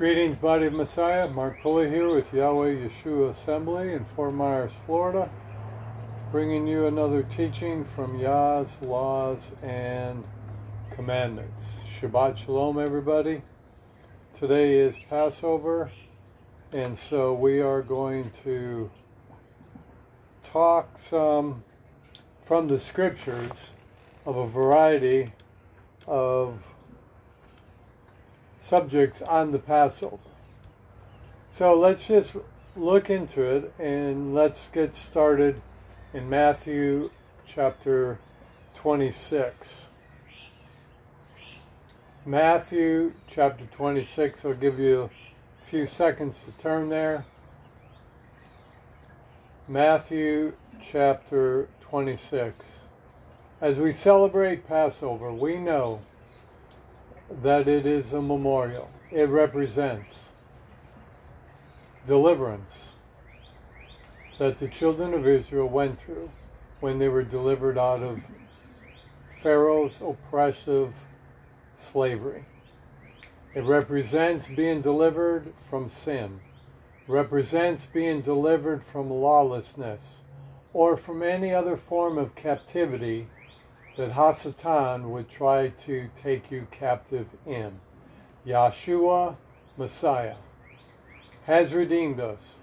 Greetings, Body of Messiah. Mark Pulley here with Yahweh Yeshua Assembly in Fort Myers, Florida, bringing you another teaching from Yah's laws and commandments. Shabbat Shalom, everybody. Today is Passover, and so we are going to talk some from the scriptures of a variety of subjects on the Passover. So let's just look into it and let's get started in Matthew chapter 26. Matthew chapter 26, I'll give you a few seconds to turn there. Matthew chapter 26. As we celebrate Passover, we know that it is a memorial. It represents deliverance that the children of Israel went through when they were delivered out of Pharaoh's oppressive slavery. It represents being delivered from sin, represents being delivered from lawlessness, or from any other form of captivity that Hasatan would try to take you captive in. Yeshua, Messiah, has redeemed us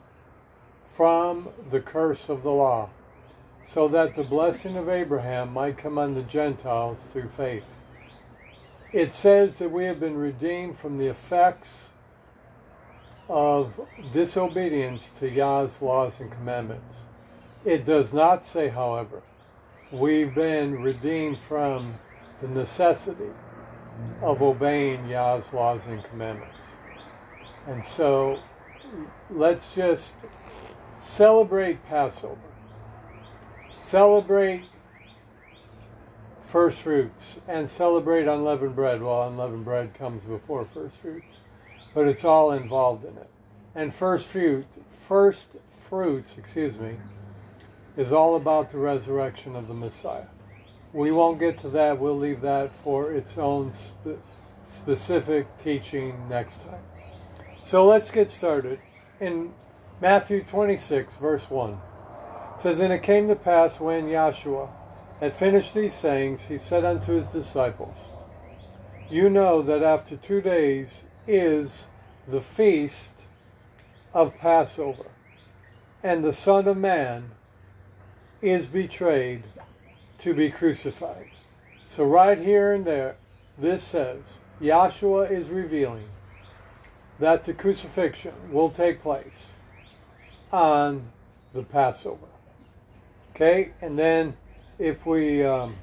from the curse of the law, so that the blessing of Abraham might come on the Gentiles through faith. It says that we have been redeemed from the effects of disobedience to Yah's laws and commandments. It does not say, however, we've been redeemed from the necessity of obeying Yah's laws and commandments. And so let's just celebrate Passover. Celebrate first fruits and celebrate unleavened bread. Well, unleavened bread comes before first fruits, but it's all involved in it. And first fruit, first fruits, excuse me, is all about the resurrection of the Messiah. We won't get to that. We'll leave that for its own spe- specific teaching next time. So let's get started. In Matthew 26, verse 1, it says, And it came to pass when Yahshua had finished these sayings, he said unto his disciples, You know that after two days is the feast of Passover, and the Son of Man is betrayed to be crucified. So, right here and there, this says Yahshua is revealing that the crucifixion will take place on the Passover. Okay, and then if we um,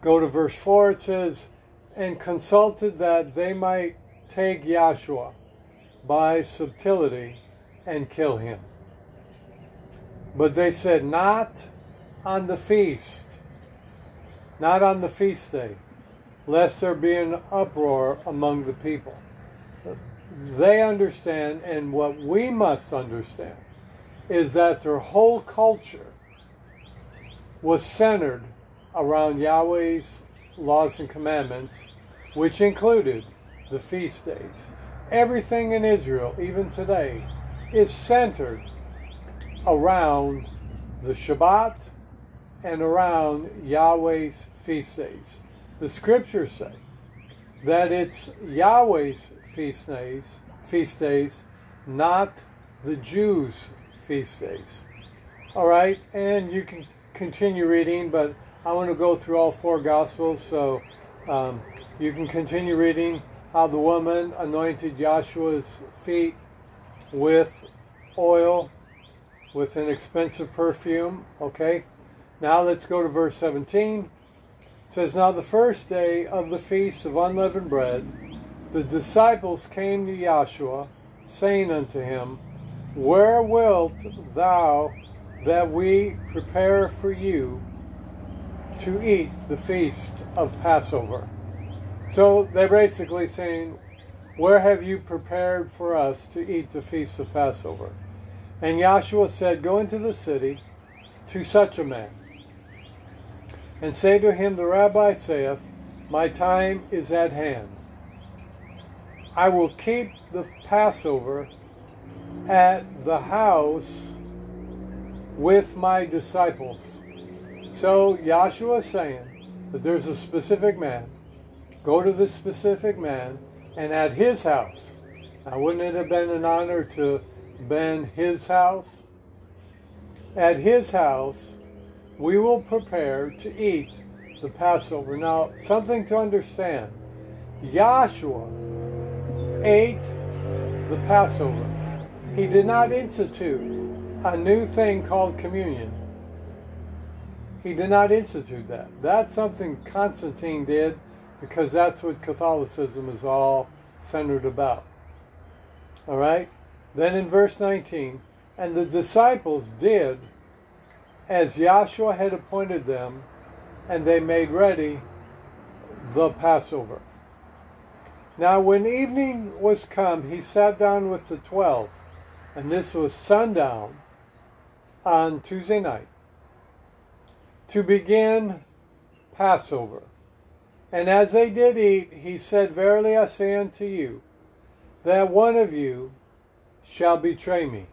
go to verse 4, it says, And consulted that they might take Yahshua by subtlety and kill him. But they said, Not on the feast, not on the feast day, lest there be an uproar among the people. They understand, and what we must understand, is that their whole culture was centered around Yahweh's laws and commandments, which included the feast days. Everything in Israel, even today, is centered around the Shabbat and around Yahweh's feast days. The scriptures say that it's Yahweh's feast days, feast days, not the Jews' feast days. All right, and you can continue reading, but I want to go through all four Gospels, so um, you can continue reading how the woman anointed Yahshua's feet with oil, with an expensive perfume. Okay, now let's go to verse 17. It says, Now the first day of the feast of unleavened bread, the disciples came to Yahshua, saying unto him, Where wilt thou that we prepare for you to eat the feast of Passover? So they're basically saying, Where have you prepared for us to eat the feast of Passover? And Yahshua said, Go into the city to such a man, and say to him, The rabbi saith, My time is at hand. I will keep the Passover at the house with my disciples. So Yahshua is saying that there's a specific man. Go to this specific man and at his house. Now, wouldn't it have been an honor to been his house? At his house, we will prepare to eat the Passover. Now, something to understand Yahshua ate the Passover. He did not institute a new thing called communion. He did not institute that. That's something Constantine did because that's what Catholicism is all centered about. All right? Then in verse 19, and the disciples did as Yahshua had appointed them, and they made ready the Passover. Now, when evening was come, he sat down with the twelve, and this was sundown on Tuesday night, to begin Passover. And as they did eat, he said, Verily I say unto you, that one of you shall betray me.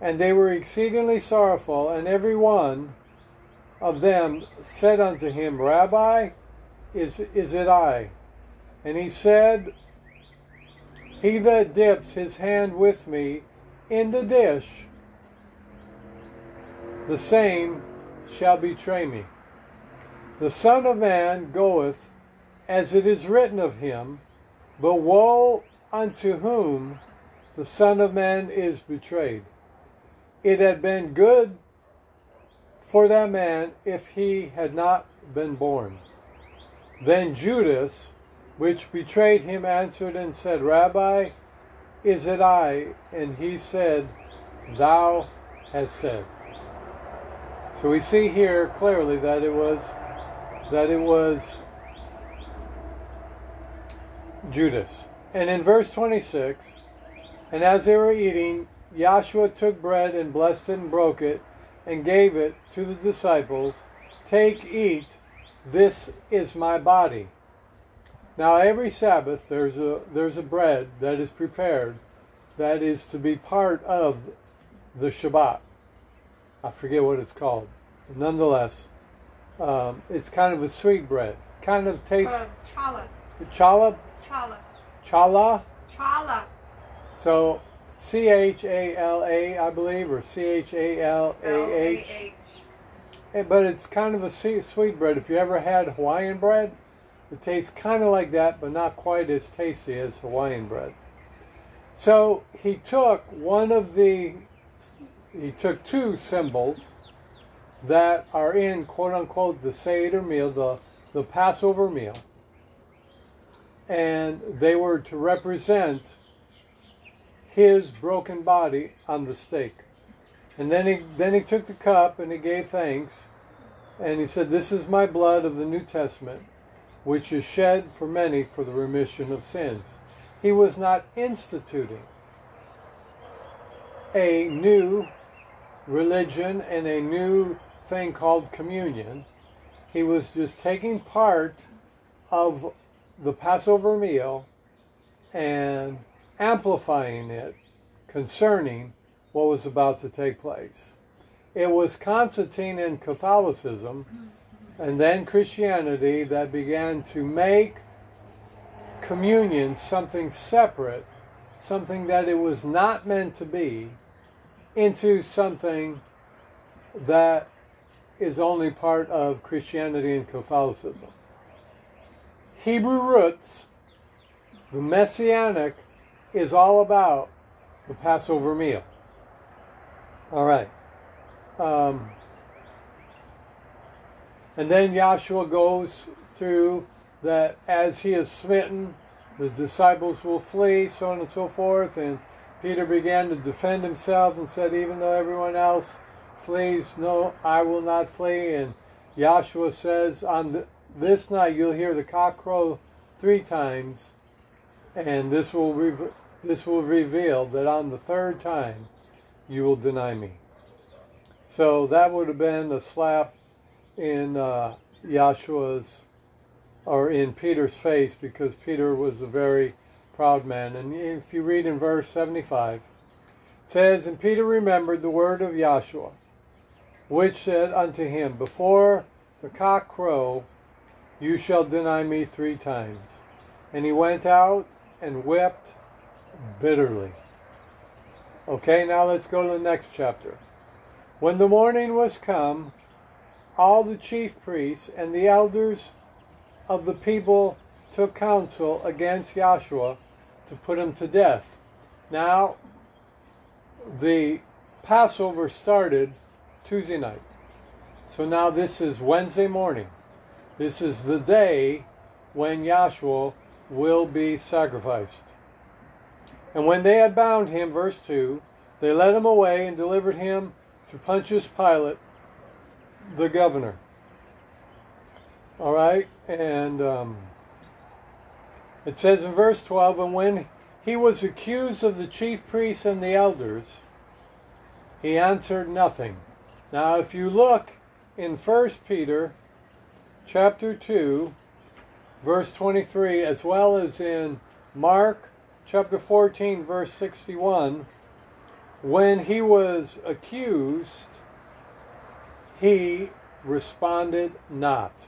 And they were exceedingly sorrowful, and every one of them said unto him, Rabbi, is, is it I? And he said, He that dips his hand with me in the dish, the same shall betray me. The Son of Man goeth as it is written of him, but woe unto whom the Son of Man is betrayed. It had been good for that man if he had not been born. Then Judas, which betrayed him, answered and said, Rabbi, is it I? And he said, Thou hast said. So we see here clearly that it was that it was Judas. And in verse 26, and as they were eating, Yahshua took bread and blessed it and broke it and gave it to the disciples. Take, eat, this is my body. Now every Sabbath there's a there's a bread that is prepared that is to be part of the Shabbat. I forget what it's called. Nonetheless, um, it's kind of a sweet bread. Kind of tastes. Uh, challah. Challah? Challah. Challah? Challah. So C H A L A, I believe, or C H A L A H. But it's kind of a sweet bread. If you ever had Hawaiian bread, it tastes kind of like that, but not quite as tasty as Hawaiian bread. So he took one of the, he took two symbols that are in quote unquote the Seder meal, the, the Passover meal, and they were to represent his broken body on the stake. And then he then he took the cup and he gave thanks, and he said, "This is my blood of the New Testament, which is shed for many for the remission of sins." He was not instituting a new religion and a new thing called communion. He was just taking part of the Passover meal and amplifying it concerning what was about to take place. It was Constantine and Catholicism and then Christianity that began to make communion something separate, something that it was not meant to be, into something that is only part of Christianity and Catholicism. Hebrew roots, the Messianic, is all about the Passover meal. All right. Um, and then Yahshua goes through that as he is smitten, the disciples will flee, so on and so forth. And Peter began to defend himself and said, Even though everyone else flees, no, I will not flee. And Yahshua says, On th- this night you'll hear the cock crow three times, and this will, rev- this will reveal that on the third time you will deny me. So that would have been a slap in uh, Yahshua's or in Peter's face because Peter was a very proud man. And if you read in verse 75, it says, And Peter remembered the word of Yahshua, which said unto him, Before the cock crow, you shall deny me three times. And he went out and wept bitterly. Okay, now let's go to the next chapter. When the morning was come, all the chief priests and the elders of the people took counsel against Yahshua to put him to death. Now, the Passover started Tuesday night. So now this is Wednesday morning. This is the day when Yahshua will be sacrificed. And when they had bound him, verse 2, they led him away and delivered him to Pontius Pilate, the governor. All right, and um, it says in verse 12, and when he was accused of the chief priests and the elders, he answered nothing. Now, if you look in 1 Peter chapter 2, verse 23, as well as in Mark chapter 14, verse 61, when he was accused, he responded not.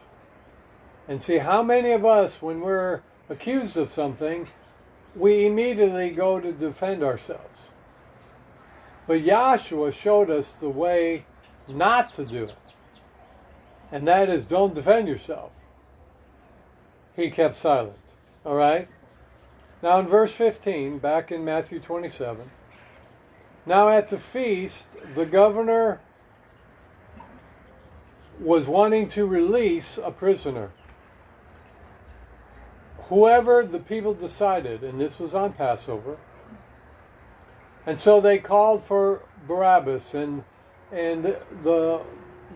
And see, how many of us, when we're accused of something, we immediately go to defend ourselves. But Yahshua showed us the way not to do it. And that is don't defend yourself. He kept silent. All right? Now in verse 15, back in Matthew 27, now at the feast, the governor was wanting to release a prisoner. Whoever the people decided, and this was on Passover, and so they called for Barabbas, and and the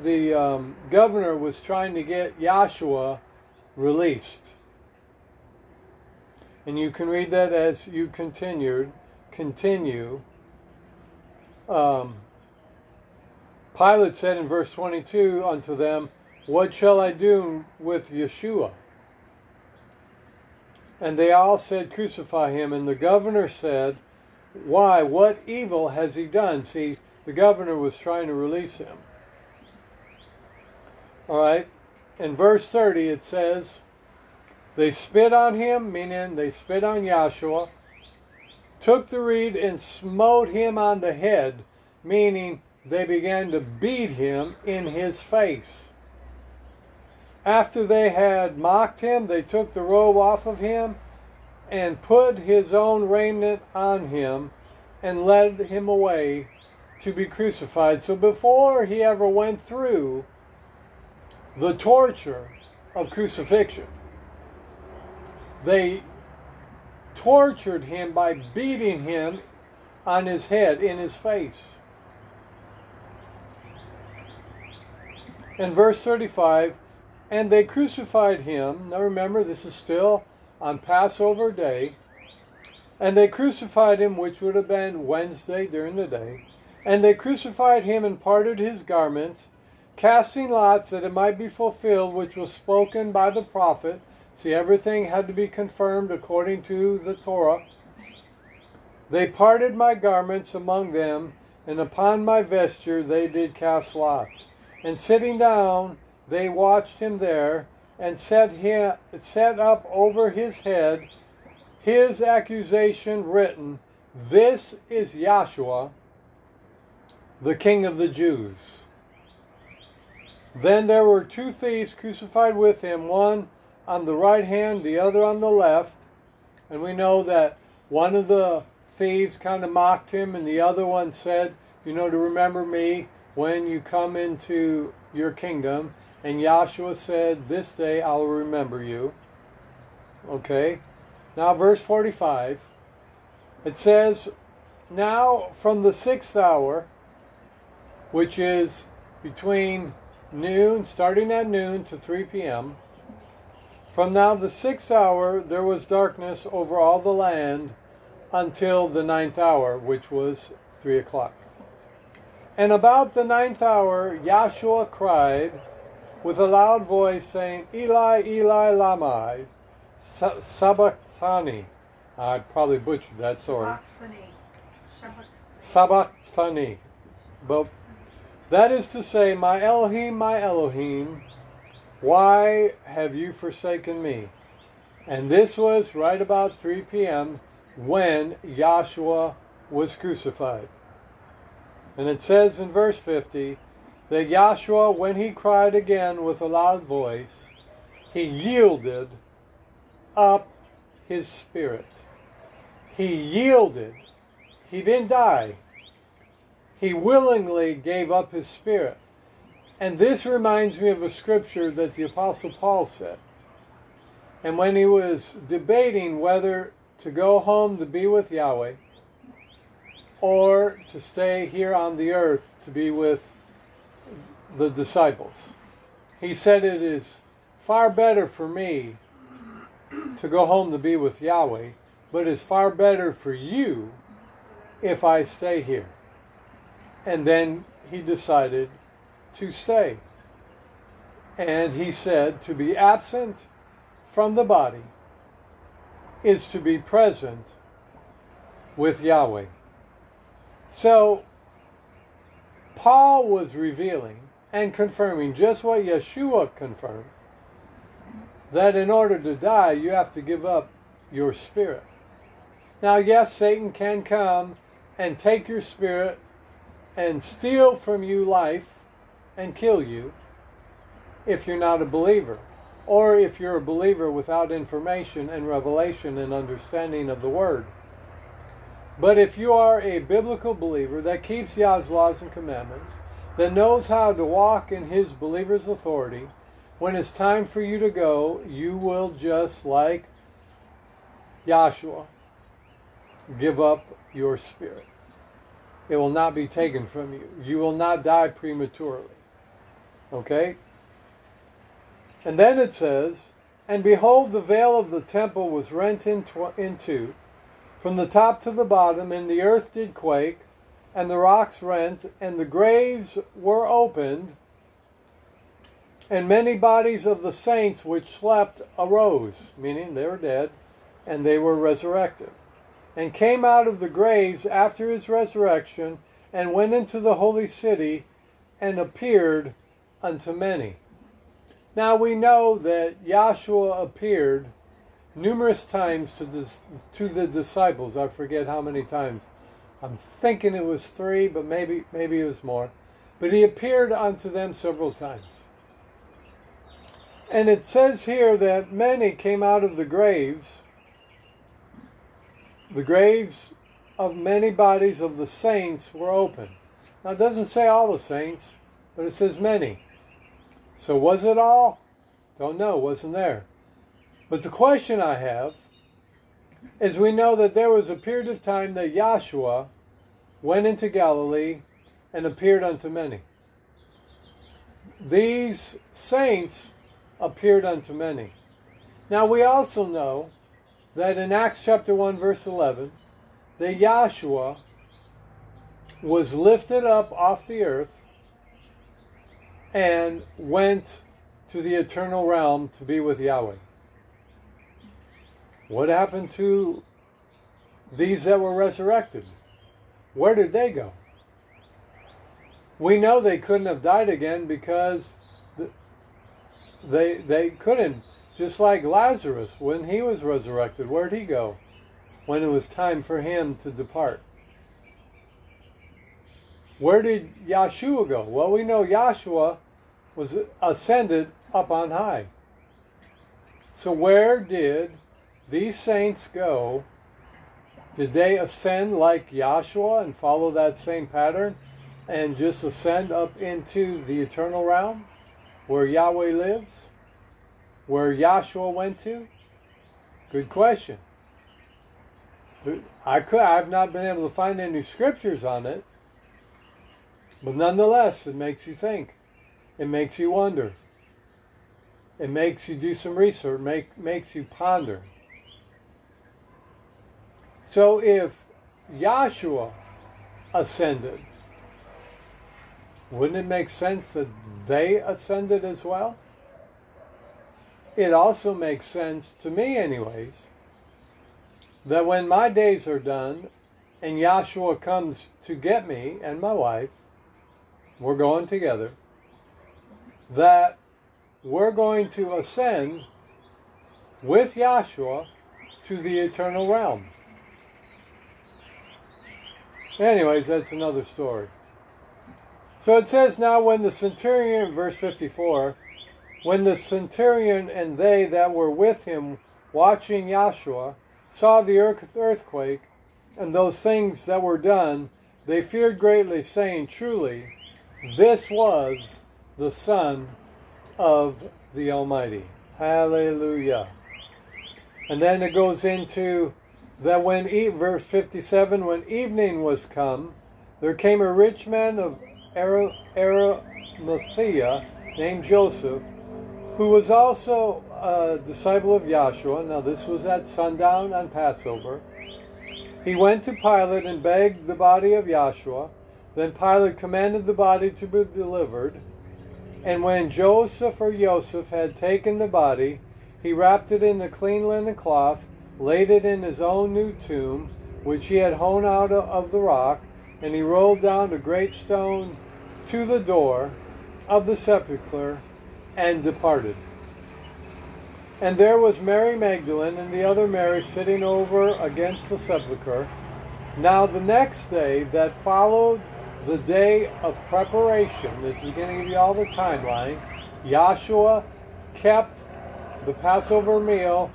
the um, governor was trying to get Yahshua released. And you can read that as you continued, continue. Um, Pilate said in verse 22 unto them, What shall I do with Yeshua? And they all said, Crucify him. And the governor said, Why? What evil has he done? See, the governor was trying to release him. All right. In verse 30, it says, They spit on him, meaning they spit on Yahshua, took the reed and smote him on the head, meaning they began to beat him in his face. After they had mocked him, they took the robe off of him and put his own raiment on him and led him away to be crucified. So before he ever went through the torture of crucifixion, they tortured him by beating him on his head, in his face. In verse 35, and they crucified him. Now remember, this is still on Passover day. And they crucified him, which would have been Wednesday during the day. And they crucified him and parted his garments, casting lots that it might be fulfilled, which was spoken by the prophet. See, everything had to be confirmed according to the Torah. They parted my garments among them, and upon my vesture they did cast lots. And sitting down, they watched him there, and set, him, set up over his head his accusation written, This is Yahshua, the King of the Jews. Then there were two thieves crucified with him, one on the right hand, the other on the left. And we know that one of the thieves kind of mocked him, and the other one said, You know, to remember me when you come into your kingdom. And Yahshua said, This day I will remember you. Okay. Now, verse 45. It says, Now from the sixth hour, which is between noon, starting at noon to 3 p.m., from now the sixth hour there was darkness over all the land until the ninth hour, which was 3 o'clock. And about the ninth hour, Yahshua cried, with a loud voice, saying, Eli, Eli, lama sabachthani. I probably butchered that, sorry. Sabachthani. But that is to say, My Elohim, my Elohim, why have you forsaken me? And this was right about 3 p.m. when Yahshua was crucified. And it says in verse 50 that Yahshua, when he cried again with a loud voice, he yielded up his spirit. He yielded. He didn't die. He willingly gave up his spirit. And this reminds me of a scripture that the Apostle Paul said. And when he was debating whether to go home to be with Yahweh or to stay here on the earth to be with the disciples, he said, It is far better for me to go home to be with Yahweh, but it's far better for you if I stay here. And then he decided to stay. And he said, to be absent from the body is to be present with Yahweh. So, Paul was revealing and confirming just what Yeshua confirmed that in order to die, you have to give up your spirit. Now, yes, Satan can come and take your spirit and steal from you life and kill you if you're not a believer, or if you're a believer without information and revelation and understanding of the Word. But if you are a biblical believer that keeps Yah's laws and commandments, that knows how to walk in His believer's authority, when it's time for you to go, you will just like Yahshua give up your spirit. It will not be taken from you. You will not die prematurely. Okay? And then it says, And behold, the veil of the temple was rent in, tw- in two, from the top to the bottom, and the earth did quake, and the rocks rent, and the graves were opened, and many bodies of the saints which slept arose, meaning they were dead, and they were resurrected, and came out of the graves after his resurrection, and went into the holy city, and appeared unto many. Now we know that Yahshua appeared numerous times to, the, to the disciples. I forget how many times. I'm thinking it was three, but maybe maybe it was more. But he appeared unto them several times. And it says here that many came out of the graves, the graves of many bodies of the saints were open. Now it doesn't say all the saints, but it says many. So was it all? Don't know, wasn't there. But the question I have is we know that there was a period of time that Yahshua went into Galilee and appeared unto many. These saints appeared unto many. Now we also know that in Acts chapter 1 verse 11 that Yahshua was lifted up off the earth and went to the eternal realm to be with Yahweh. What happened to these that were resurrected? Where did they go? We know they couldn't have died again because they they couldn't. Just like Lazarus, when he was resurrected, where'd he go? When it was time for him to depart. Where did Yeshua go? Well, we know Yeshua was ascended up on high. So, where did these saints go? Did they ascend like Yahshua and follow that same pattern and just ascend up into the eternal realm where Yahweh lives? Where Yahshua went to? Good question. I could I've not been able to find any scriptures on it. But nonetheless, it makes you think. It makes you wonder. It makes you do some research, make, makes you ponder. So if Yahshua ascended, wouldn't it make sense that they ascended as well? It also makes sense to me, anyways, that when my days are done and Yahshua comes to get me and my wife, we're going together, that we're going to ascend with Yahshua to the eternal realm. Anyways, that's another story. So it says now when the centurion, verse 54, when the centurion and they that were with him watching Yahshua saw the earthquake and those things that were done, they feared greatly, saying, Truly, this was the Son of the Almighty. Hallelujah. And then it goes into that when, verse 57, when evening was come, there came a rich man of Arimathea named Joseph, who was also a disciple of Yahshua. Now, this was at sundown on Passover. He went to Pilate and begged the body of Yahshua. Then Pilate commanded the body to be delivered. And when Joseph or Joseph had taken the body, he wrapped it in a clean linen cloth, laid it in his own new tomb, which he had hewn out of the rock, and he rolled down a great stone to the door of the sepulchre and departed. And there was Mary Magdalene and the other Mary sitting over against the sepulchre. Now the next day that followed the day of preparation, this is going to give you all the timeline, Yahshua kept the Passover meal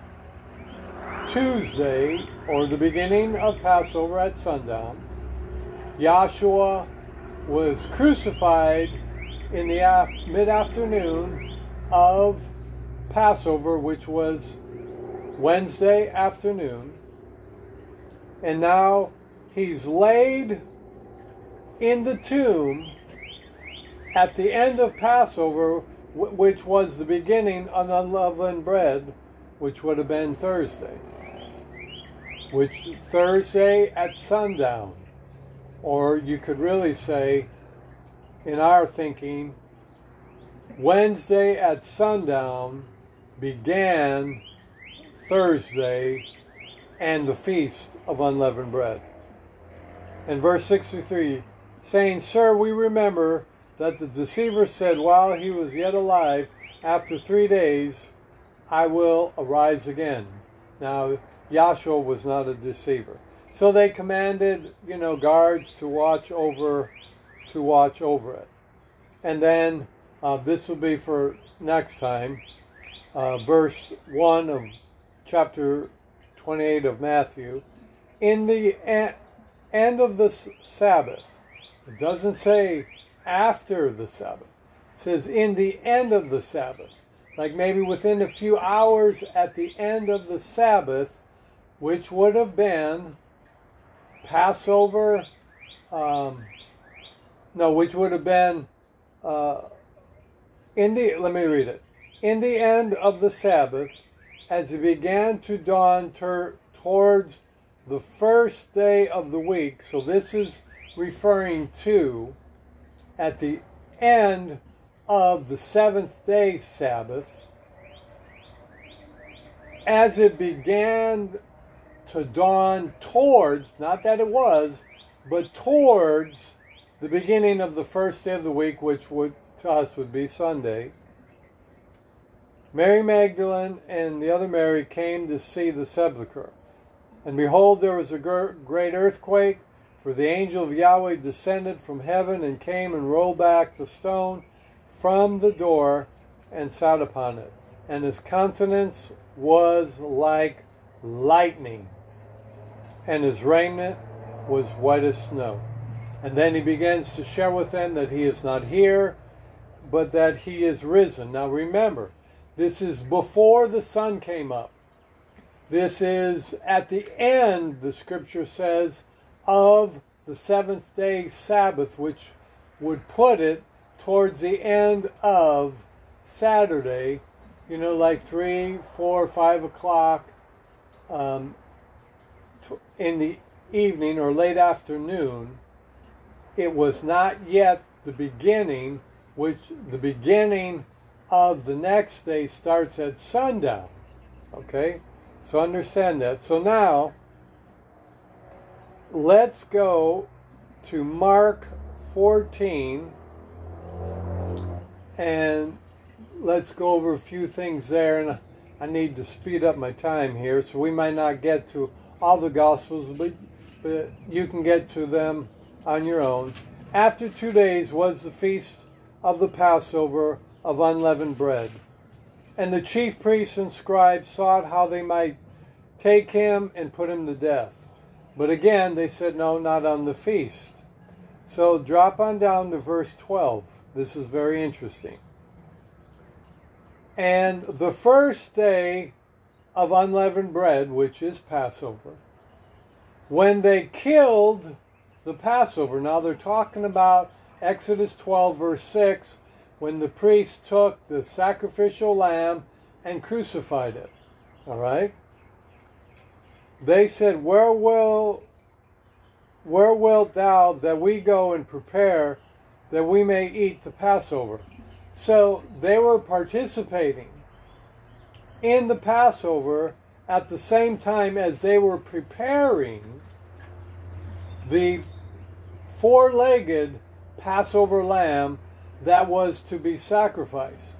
Tuesday, or the beginning of Passover at sundown. Yahshua was crucified in the af- mid afternoon of Passover, which was Wednesday afternoon. And now he's laid in the tomb at the end of Passover which was the beginning of unleavened bread, which would have been Thursday. Which Thursday at sundown, or you could really say, in our thinking, Wednesday at sundown began Thursday and the feast of unleavened bread. In verse 63 saying, Sir, we remember that the deceiver said while he was yet alive, After three days I will arise again. Now, Yahshua was not a deceiver. So they commanded, you know, guards to watch over to watch over it. And then uh, this will be for next time, uh, verse 1 of chapter 28 of Matthew. In the end of the Sabbath, it doesn't say after the Sabbath. It says in the end of the Sabbath. Like maybe within a few hours at the end of the Sabbath, which would have been Passover, um, no, which would have been uh, in the, let me read it. In the end of the Sabbath, as it began to dawn ter- towards the first day of the week, so this is referring to at the end of the seventh day Sabbath, as it began to dawn towards, not that it was, but towards the beginning of the first day of the week, which would to us would be Sunday, Mary Magdalene and the other Mary came to see the sepulchre. And behold, there was a great earthquake, for the angel of Yahweh descended from heaven and came and rolled back the stone from the door and sat upon it. And his countenance was like lightning, and his raiment was white as snow. And then he begins to share with them that he is not here, but that he is risen. Now remember, this is before the sun came up. This is at the end, the scripture says, of the seventh day Sabbath, which would put it towards the end of Saturday, you know, like three, four, five o'clock um, in the evening or late afternoon. It was not yet the beginning, which the beginning of the next day starts at sundown. Okay? So understand that. So now, let's go to Mark 14 and let's go over a few things there. And I need to speed up my time here, so we might not get to all the Gospels, but, but you can get to them on your own. After two days was the feast of the Passover of unleavened bread. And the chief priests and scribes sought how they might take him and put him to death. But again, they said, no, not on the feast. So drop on down to verse 12. This is very interesting. And the first day of unleavened bread, which is Passover, when they killed the Passover, now they're talking about Exodus 12, verse 6, when the priest took the sacrificial lamb and crucified it. All right? They said, Where will where wilt thou that we go and prepare that we may eat the Passover? So they were participating in the Passover at the same time as they were preparing the four legged Passover lamb that was to be sacrificed.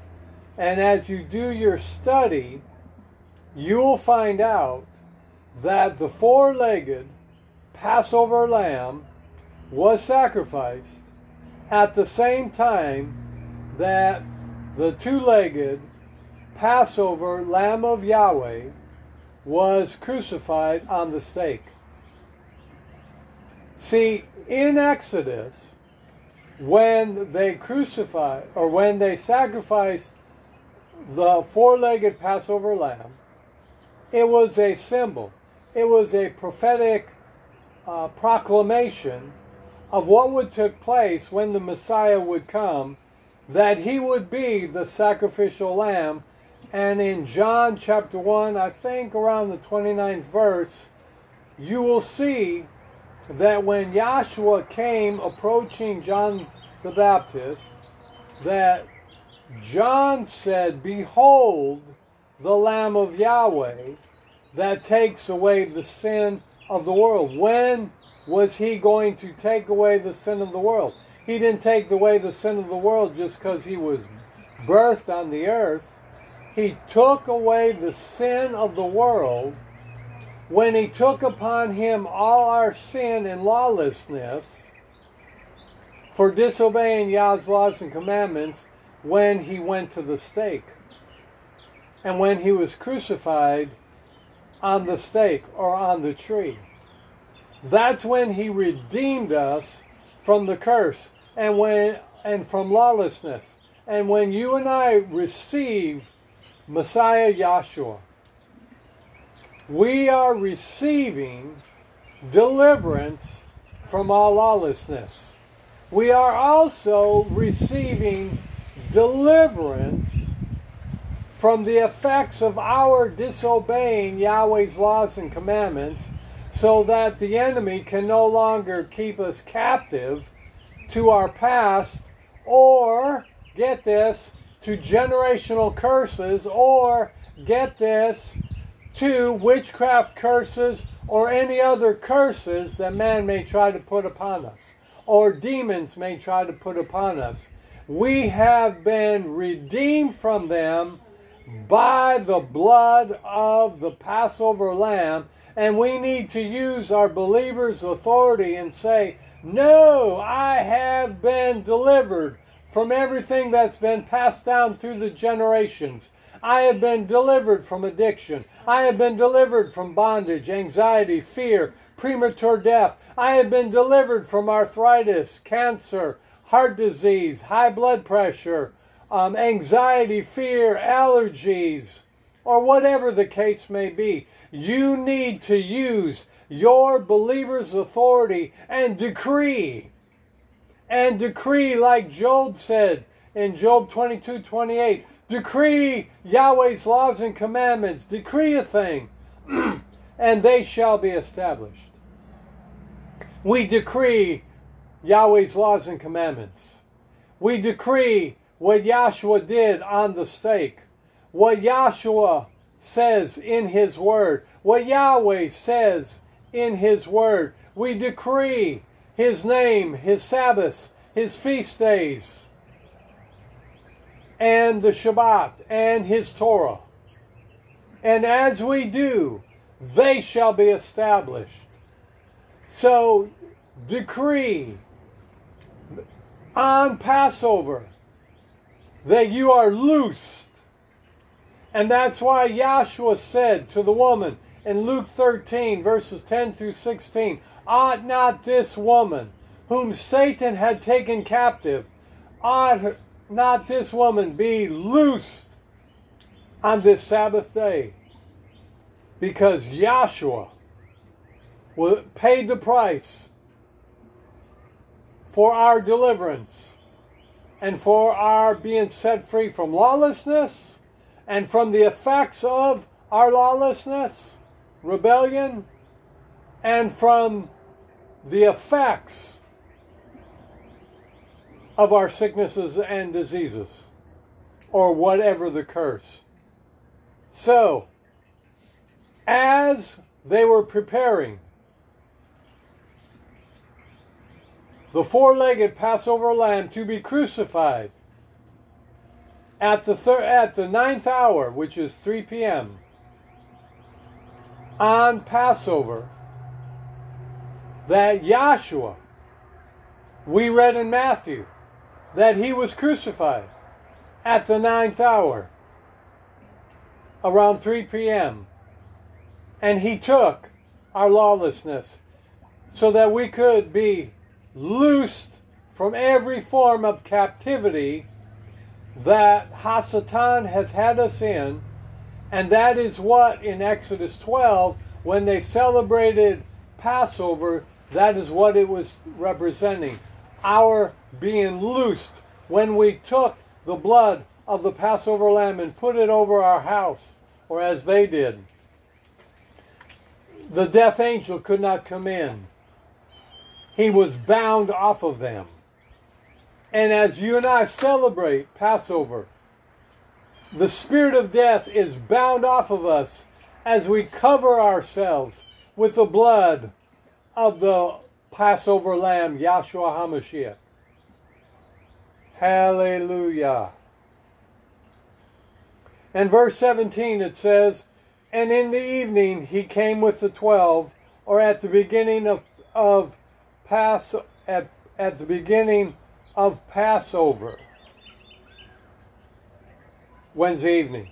And as you do your study, you will find out that the four legged Passover lamb was sacrificed at the same time that the two legged Passover lamb of Yahweh was crucified on the stake. See, in Exodus, when they crucified or when they sacrificed the four legged Passover lamb, it was a symbol, it was a prophetic uh, proclamation of what would take place when the Messiah would come, that he would be the sacrificial lamb. And in John chapter 1, I think around the 29th verse, you will see that when Yahshua came approaching John the Baptist, that John said, Behold the Lamb of Yahweh that takes away the sin of the world. When was he going to take away the sin of the world? He didn't take away the sin of the world just because he was birthed on the earth. He took away the sin of the world when he took upon him all our sin and lawlessness for disobeying Yah's laws and commandments when he went to the stake and when he was crucified on the stake or on the tree. That's when he redeemed us from the curse and when and from lawlessness. And when you and I receive Messiah Yahshua, we are receiving deliverance from all lawlessness. We are also receiving deliverance from the effects of our disobeying Yahweh's laws and commandments so that the enemy can no longer keep us captive to our past or, get this, to generational curses or, get this, to witchcraft curses or any other curses that man may try to put upon us or demons may try to put upon us. We have been redeemed from them by the blood of the Passover lamb, and we need to use our believers' authority and say, No, I have been delivered from everything that's been passed down through the generations. I have been delivered from addiction. I have been delivered from bondage, anxiety, fear, premature death. I have been delivered from arthritis, cancer, heart disease, high blood pressure, um, anxiety, fear, allergies, or whatever the case may be. You need to use your believer's authority and decree. And decree, like Job said in Job 22 28 Decree Yahweh's laws and commandments. Decree a thing, and they shall be established. We decree Yahweh's laws and commandments. We decree what Yahshua did on the stake, what Yahshua says in his word, what Yahweh says in his word. We decree his name, his Sabbaths, his feast days, and the Shabbat, and his Torah. And as we do, they shall be established. So decree on Passover that you are loosed. And that's why Yahshua said to the woman in Luke 13, verses 10 through 16, Ought not this woman, whom Satan had taken captive, ought not this woman be loosed on this Sabbath day? Because Yahshua paid the price for our deliverance and for our being set free from lawlessness and from the effects of our lawlessness, rebellion, and from the effects of our sicknesses and diseases, or whatever the curse. So, as they were preparing the four legged Passover lamb to be crucified at the, thir- at the ninth hour, which is 3 p.m., on Passover, that Yahshua, we read in Matthew, that he was crucified at the ninth hour, around 3 p.m., and he took our lawlessness so that we could be loosed from every form of captivity that Hasatan has had us in. And that is what in Exodus 12, when they celebrated Passover, that is what it was representing. Our being loosed when we took the blood of the Passover lamb and put it over our house, or as they did. The death angel could not come in he was bound off of them. And as you and I celebrate Passover, the spirit of death is bound off of us as we cover ourselves with the blood of the Passover lamb, Yahshua HaMashiach. Hallelujah. And verse 17 it says, And in the evening he came with the twelve, or at the beginning of, of pass at, at the beginning of Passover, Wednesday evening.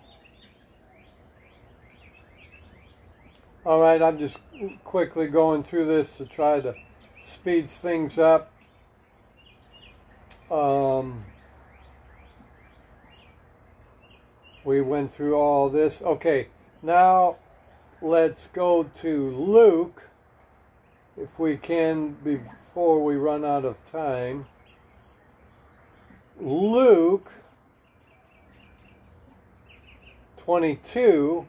All right, I'm just quickly going through this to try to speed things up. Um, we went through all this. Okay, now let's go to Luke if we can, before we run out of time, Luke 22,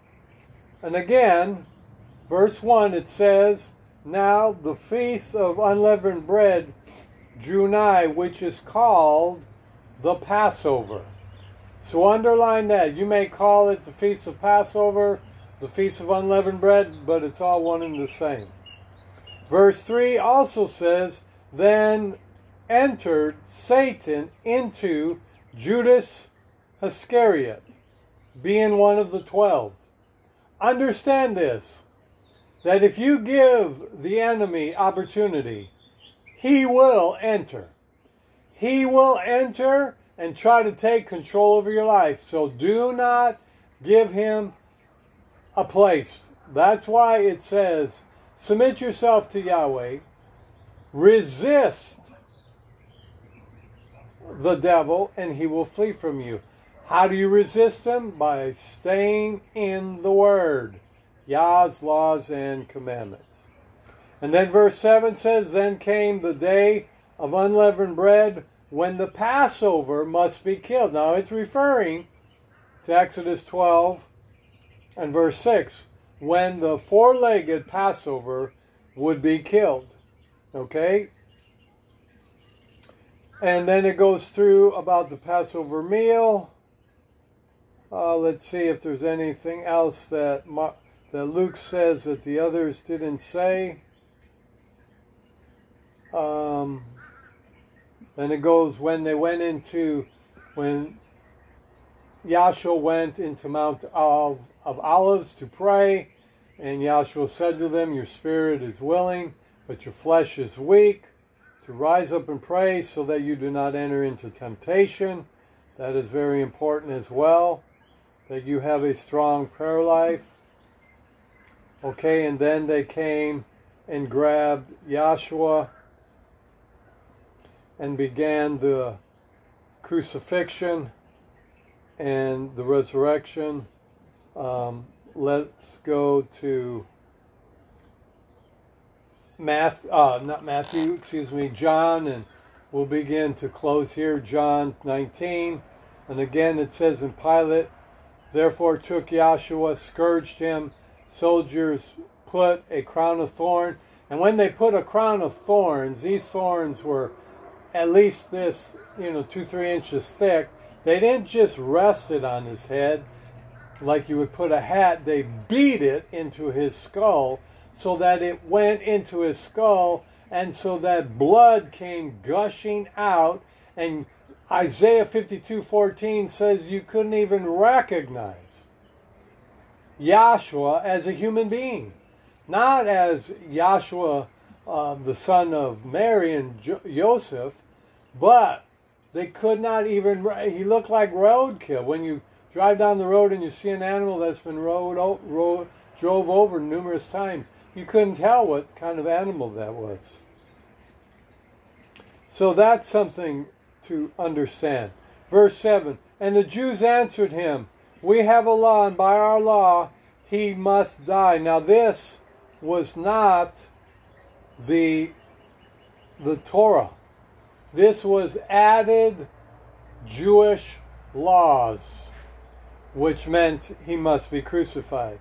and again, verse 1, it says, Now the feast of unleavened bread drew nigh, which is called the Passover. So underline that. You may call it the Feast of Passover, the Feast of Unleavened Bread, but it's all one and the same. Verse 3 also says, Then entered Satan into Judas Iscariot, being one of the twelve. Understand this that if you give the enemy opportunity, he will enter. He will enter and try to take control over your life. So do not give him a place. That's why it says, Submit yourself to Yahweh. Resist the devil, and he will flee from you. How do you resist him? By staying in the Word, Yah's laws and commandments. And then verse 7 says, Then came the day of unleavened bread when the Passover must be killed. Now it's referring to Exodus 12 and verse 6 when the four legged Passover would be killed. Okay? And then it goes through about the Passover meal. Uh, let's see if there's anything else that that Luke says that the others didn't say. Um, then it goes when they went into when Yahshua went into Mount of, of Olives to pray, and Yahshua said to them, Your spirit is willing, but your flesh is weak. To rise up and pray so that you do not enter into temptation. That is very important as well, that you have a strong prayer life. Okay, and then they came and grabbed Yahshua and began the crucifixion and the resurrection. Um, let's go to Matthew, uh, not Matthew, excuse me, John, and we'll begin to close here. John 19. And again, it says, in Pilate therefore took Yahshua, scourged him. Soldiers put a crown of thorn. And when they put a crown of thorns, these thorns were at least this, you know, two, three inches thick. They didn't just rest it on his head like you would put a hat, they beat it into his skull so that it went into his skull and so that blood came gushing out and Isaiah 52:14 says you couldn't even recognize Yahshua as a human being, not as Yahshua, uh, the son of Mary and jo- Joseph, but they could not even. He looked like roadkill. When you drive down the road and you see an animal that's been rode, rode drove over numerous times, you couldn't tell what kind of animal that was. So that's something to understand. Verse 7 And the Jews answered him, We have a law, and by our law he must die. Now, this was not the, the Torah. This was added Jewish laws, which meant he must be crucified.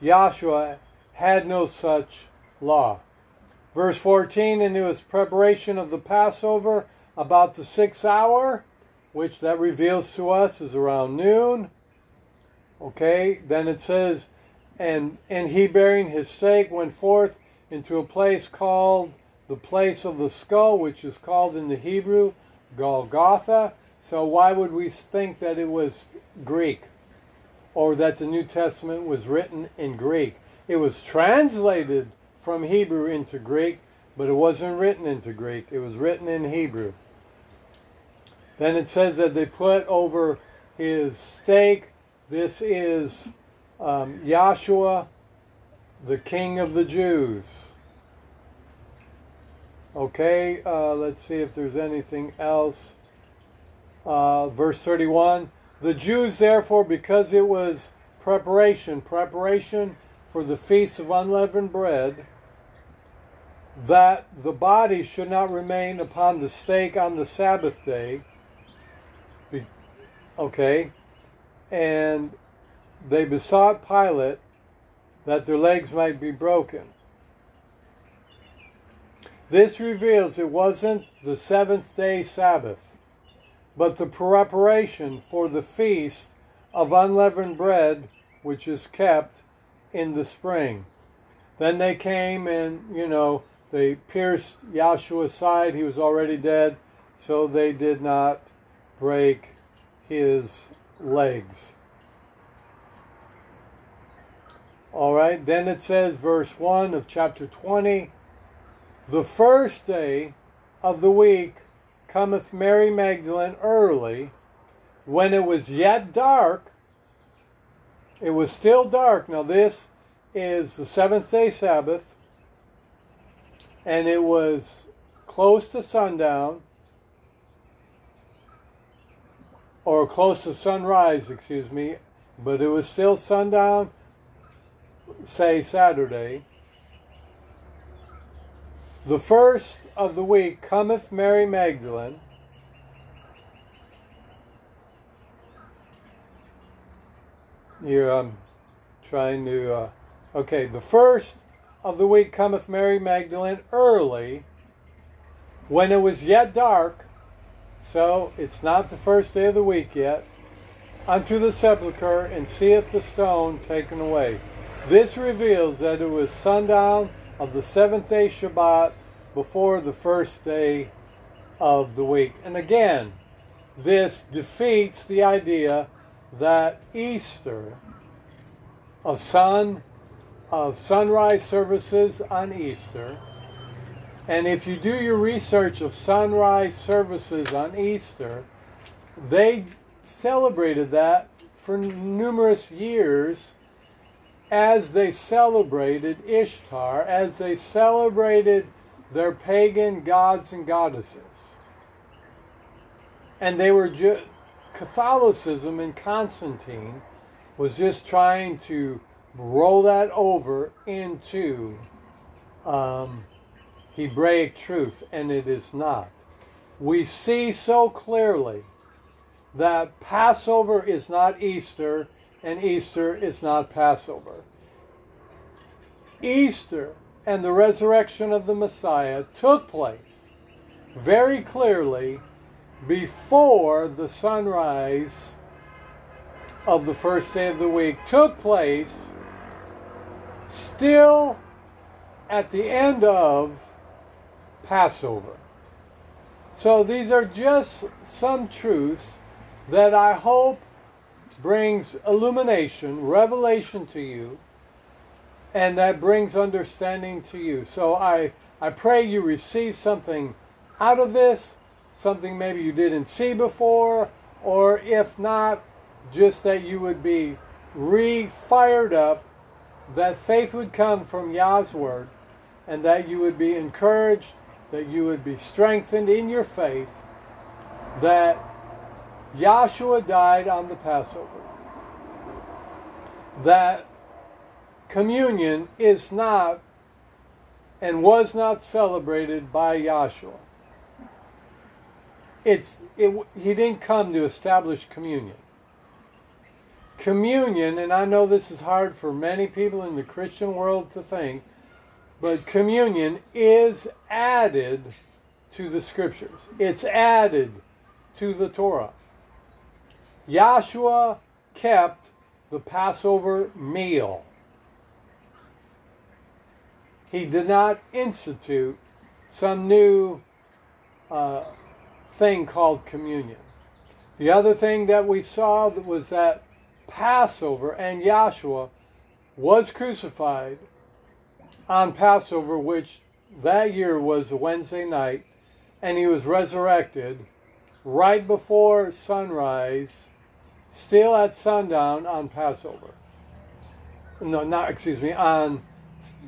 Yahshua had no such law. Verse 14, and it was preparation of the Passover about the sixth hour, which that reveals to us is around noon. Okay, then it says, and and he bearing his stake went forth into a place called the place of the skull, which is called in the Hebrew Golgotha. So why would we think that it was Greek or that the New Testament was written in Greek? It was translated from Hebrew into Greek, but it wasn't written into Greek. It was written in Hebrew. Then it says that they put over his stake, this is um, Yahshua, the King of the Jews. Okay, uh, let's see if there's anything else. Uh, verse 31 The Jews, therefore, because it was preparation, preparation for the feast of unleavened bread, that the body should not remain upon the stake on the Sabbath day. Okay, and they besought Pilate that their legs might be broken. This reveals it wasn't the seventh day Sabbath, but the preparation for the feast of unleavened bread, which is kept in the spring. Then they came and, you know, they pierced Yahshua's side. He was already dead, so they did not break his legs. All right, then it says, verse 1 of chapter 20 the first day of the week cometh Mary Magdalene early, when it was yet dark. It was still dark. Now, this is the seventh day Sabbath, and it was close to sundown, or close to sunrise, excuse me, but it was still sundown, say Saturday. The first of the week cometh Mary Magdalene. Here I'm trying to. Uh, okay, the first of the week cometh Mary Magdalene early, when it was yet dark, So it's not the first day of the week yet. Unto the sepulchre and seeth the stone taken away. This reveals that it was sundown of the seventh day Shabbat before the first day of the week. And again, this defeats the idea that Easter of sun of sunrise services on Easter. And if you do your research of sunrise services on Easter, they celebrated that for numerous years as they celebrated Ishtar, as they celebrated their pagan gods and goddesses. And they were Catholicism and Constantine was just trying to roll that over into um, Hebraic truth, and it is not. We see so clearly that Passover is not Easter and Easter is not Passover. Easter and the resurrection of the Messiah took place very clearly before the sunrise of the first day of the week took place still at the end of Passover. So these are just some truths that I hope brings illumination, revelation to you, and that brings understanding to you. So I, I pray you receive something out of this, something maybe you didn't see before, or if not, just that you would be re fired up, that faith would come from Yah's word, and that you would be encouraged, that you would be strengthened in your faith, that Yahshua died on the Passover. That communion is not and was not celebrated by Yahshua. It's, it, he didn't come to establish communion. Communion, and I know this is hard for many people in the Christian world to think, but communion is added to the scriptures. It's added to the Torah. Yahshua kept the Passover meal. He did not institute some new uh, thing called communion. The other thing that we saw was that Passover and Yahshua was crucified on Passover, which that year was Wednesday night, and he was resurrected right before sunrise still at sundown on Passover. No, not, excuse me, on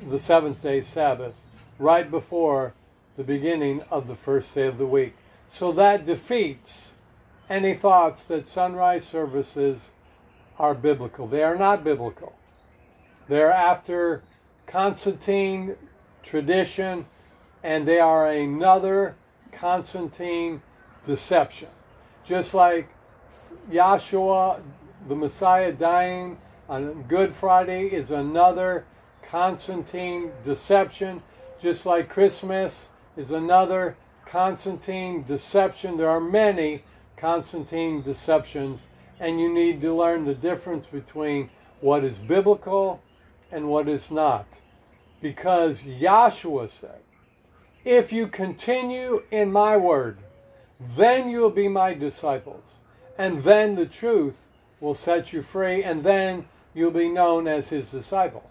the seventh day Sabbath, right before the beginning of the first day of the week. So that defeats any thoughts that sunrise services are biblical. They are not biblical. They're after Constantine tradition, and they are another Constantine deception. Just like Yahshua, the Messiah, dying on Good Friday is another Constantine deception, just like Christmas is another Constantine deception. There are many Constantine deceptions, and you need to learn the difference between what is biblical and what is not. Because Yahshua said, If you continue in my word, then you will be my disciples and then the truth will set you free, and then you'll be known as his disciple.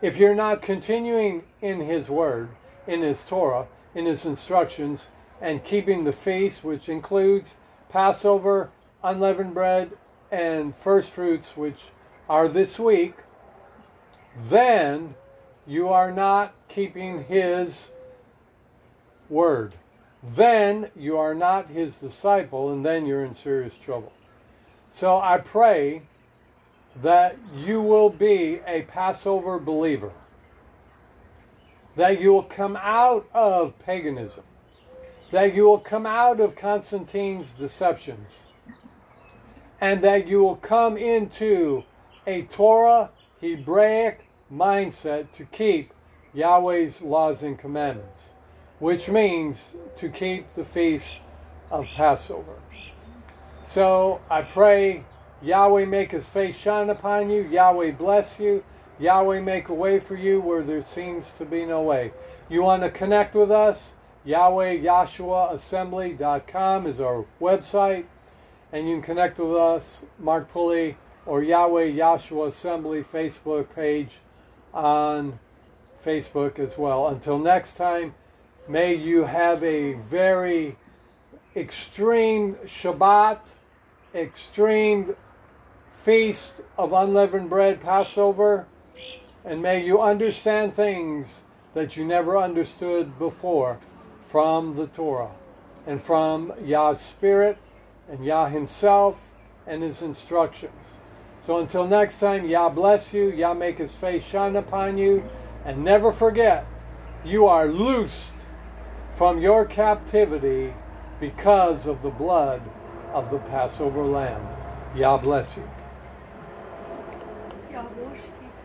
If you're not continuing in his word, in his Torah, in his instructions, and keeping the feast, which includes Passover, unleavened bread, and first fruits, which are this week, then you are not keeping his word then you are not his disciple, and then you're in serious trouble. So I pray that you will be a Passover believer, that you will come out of paganism, that you will come out of Constantine's deceptions, and that you will come into a Torah Hebraic mindset to keep Yahweh's laws and commandments which means to keep the feast of Passover. So I pray Yahweh make his face shine upon you, Yahweh bless you, Yahweh make a way for you where there seems to be no way. You want to connect with us? Yahweh Yahshua Assembly.com is our website, and you can connect with us, Mark Pulley, or Yahweh Yahshua Assembly Facebook page on Facebook as well. Until next time, may you have a very extreme Shabbat, extreme feast of unleavened bread, Passover, and may you understand things that you never understood before from the Torah and from Yah's Spirit and Yah Himself and His instructions. So until next time, Yah bless you, Yah make His face shine upon you, and never forget, you are loosed from your captivity because of the blood of the Passover lamb. Yah bless you.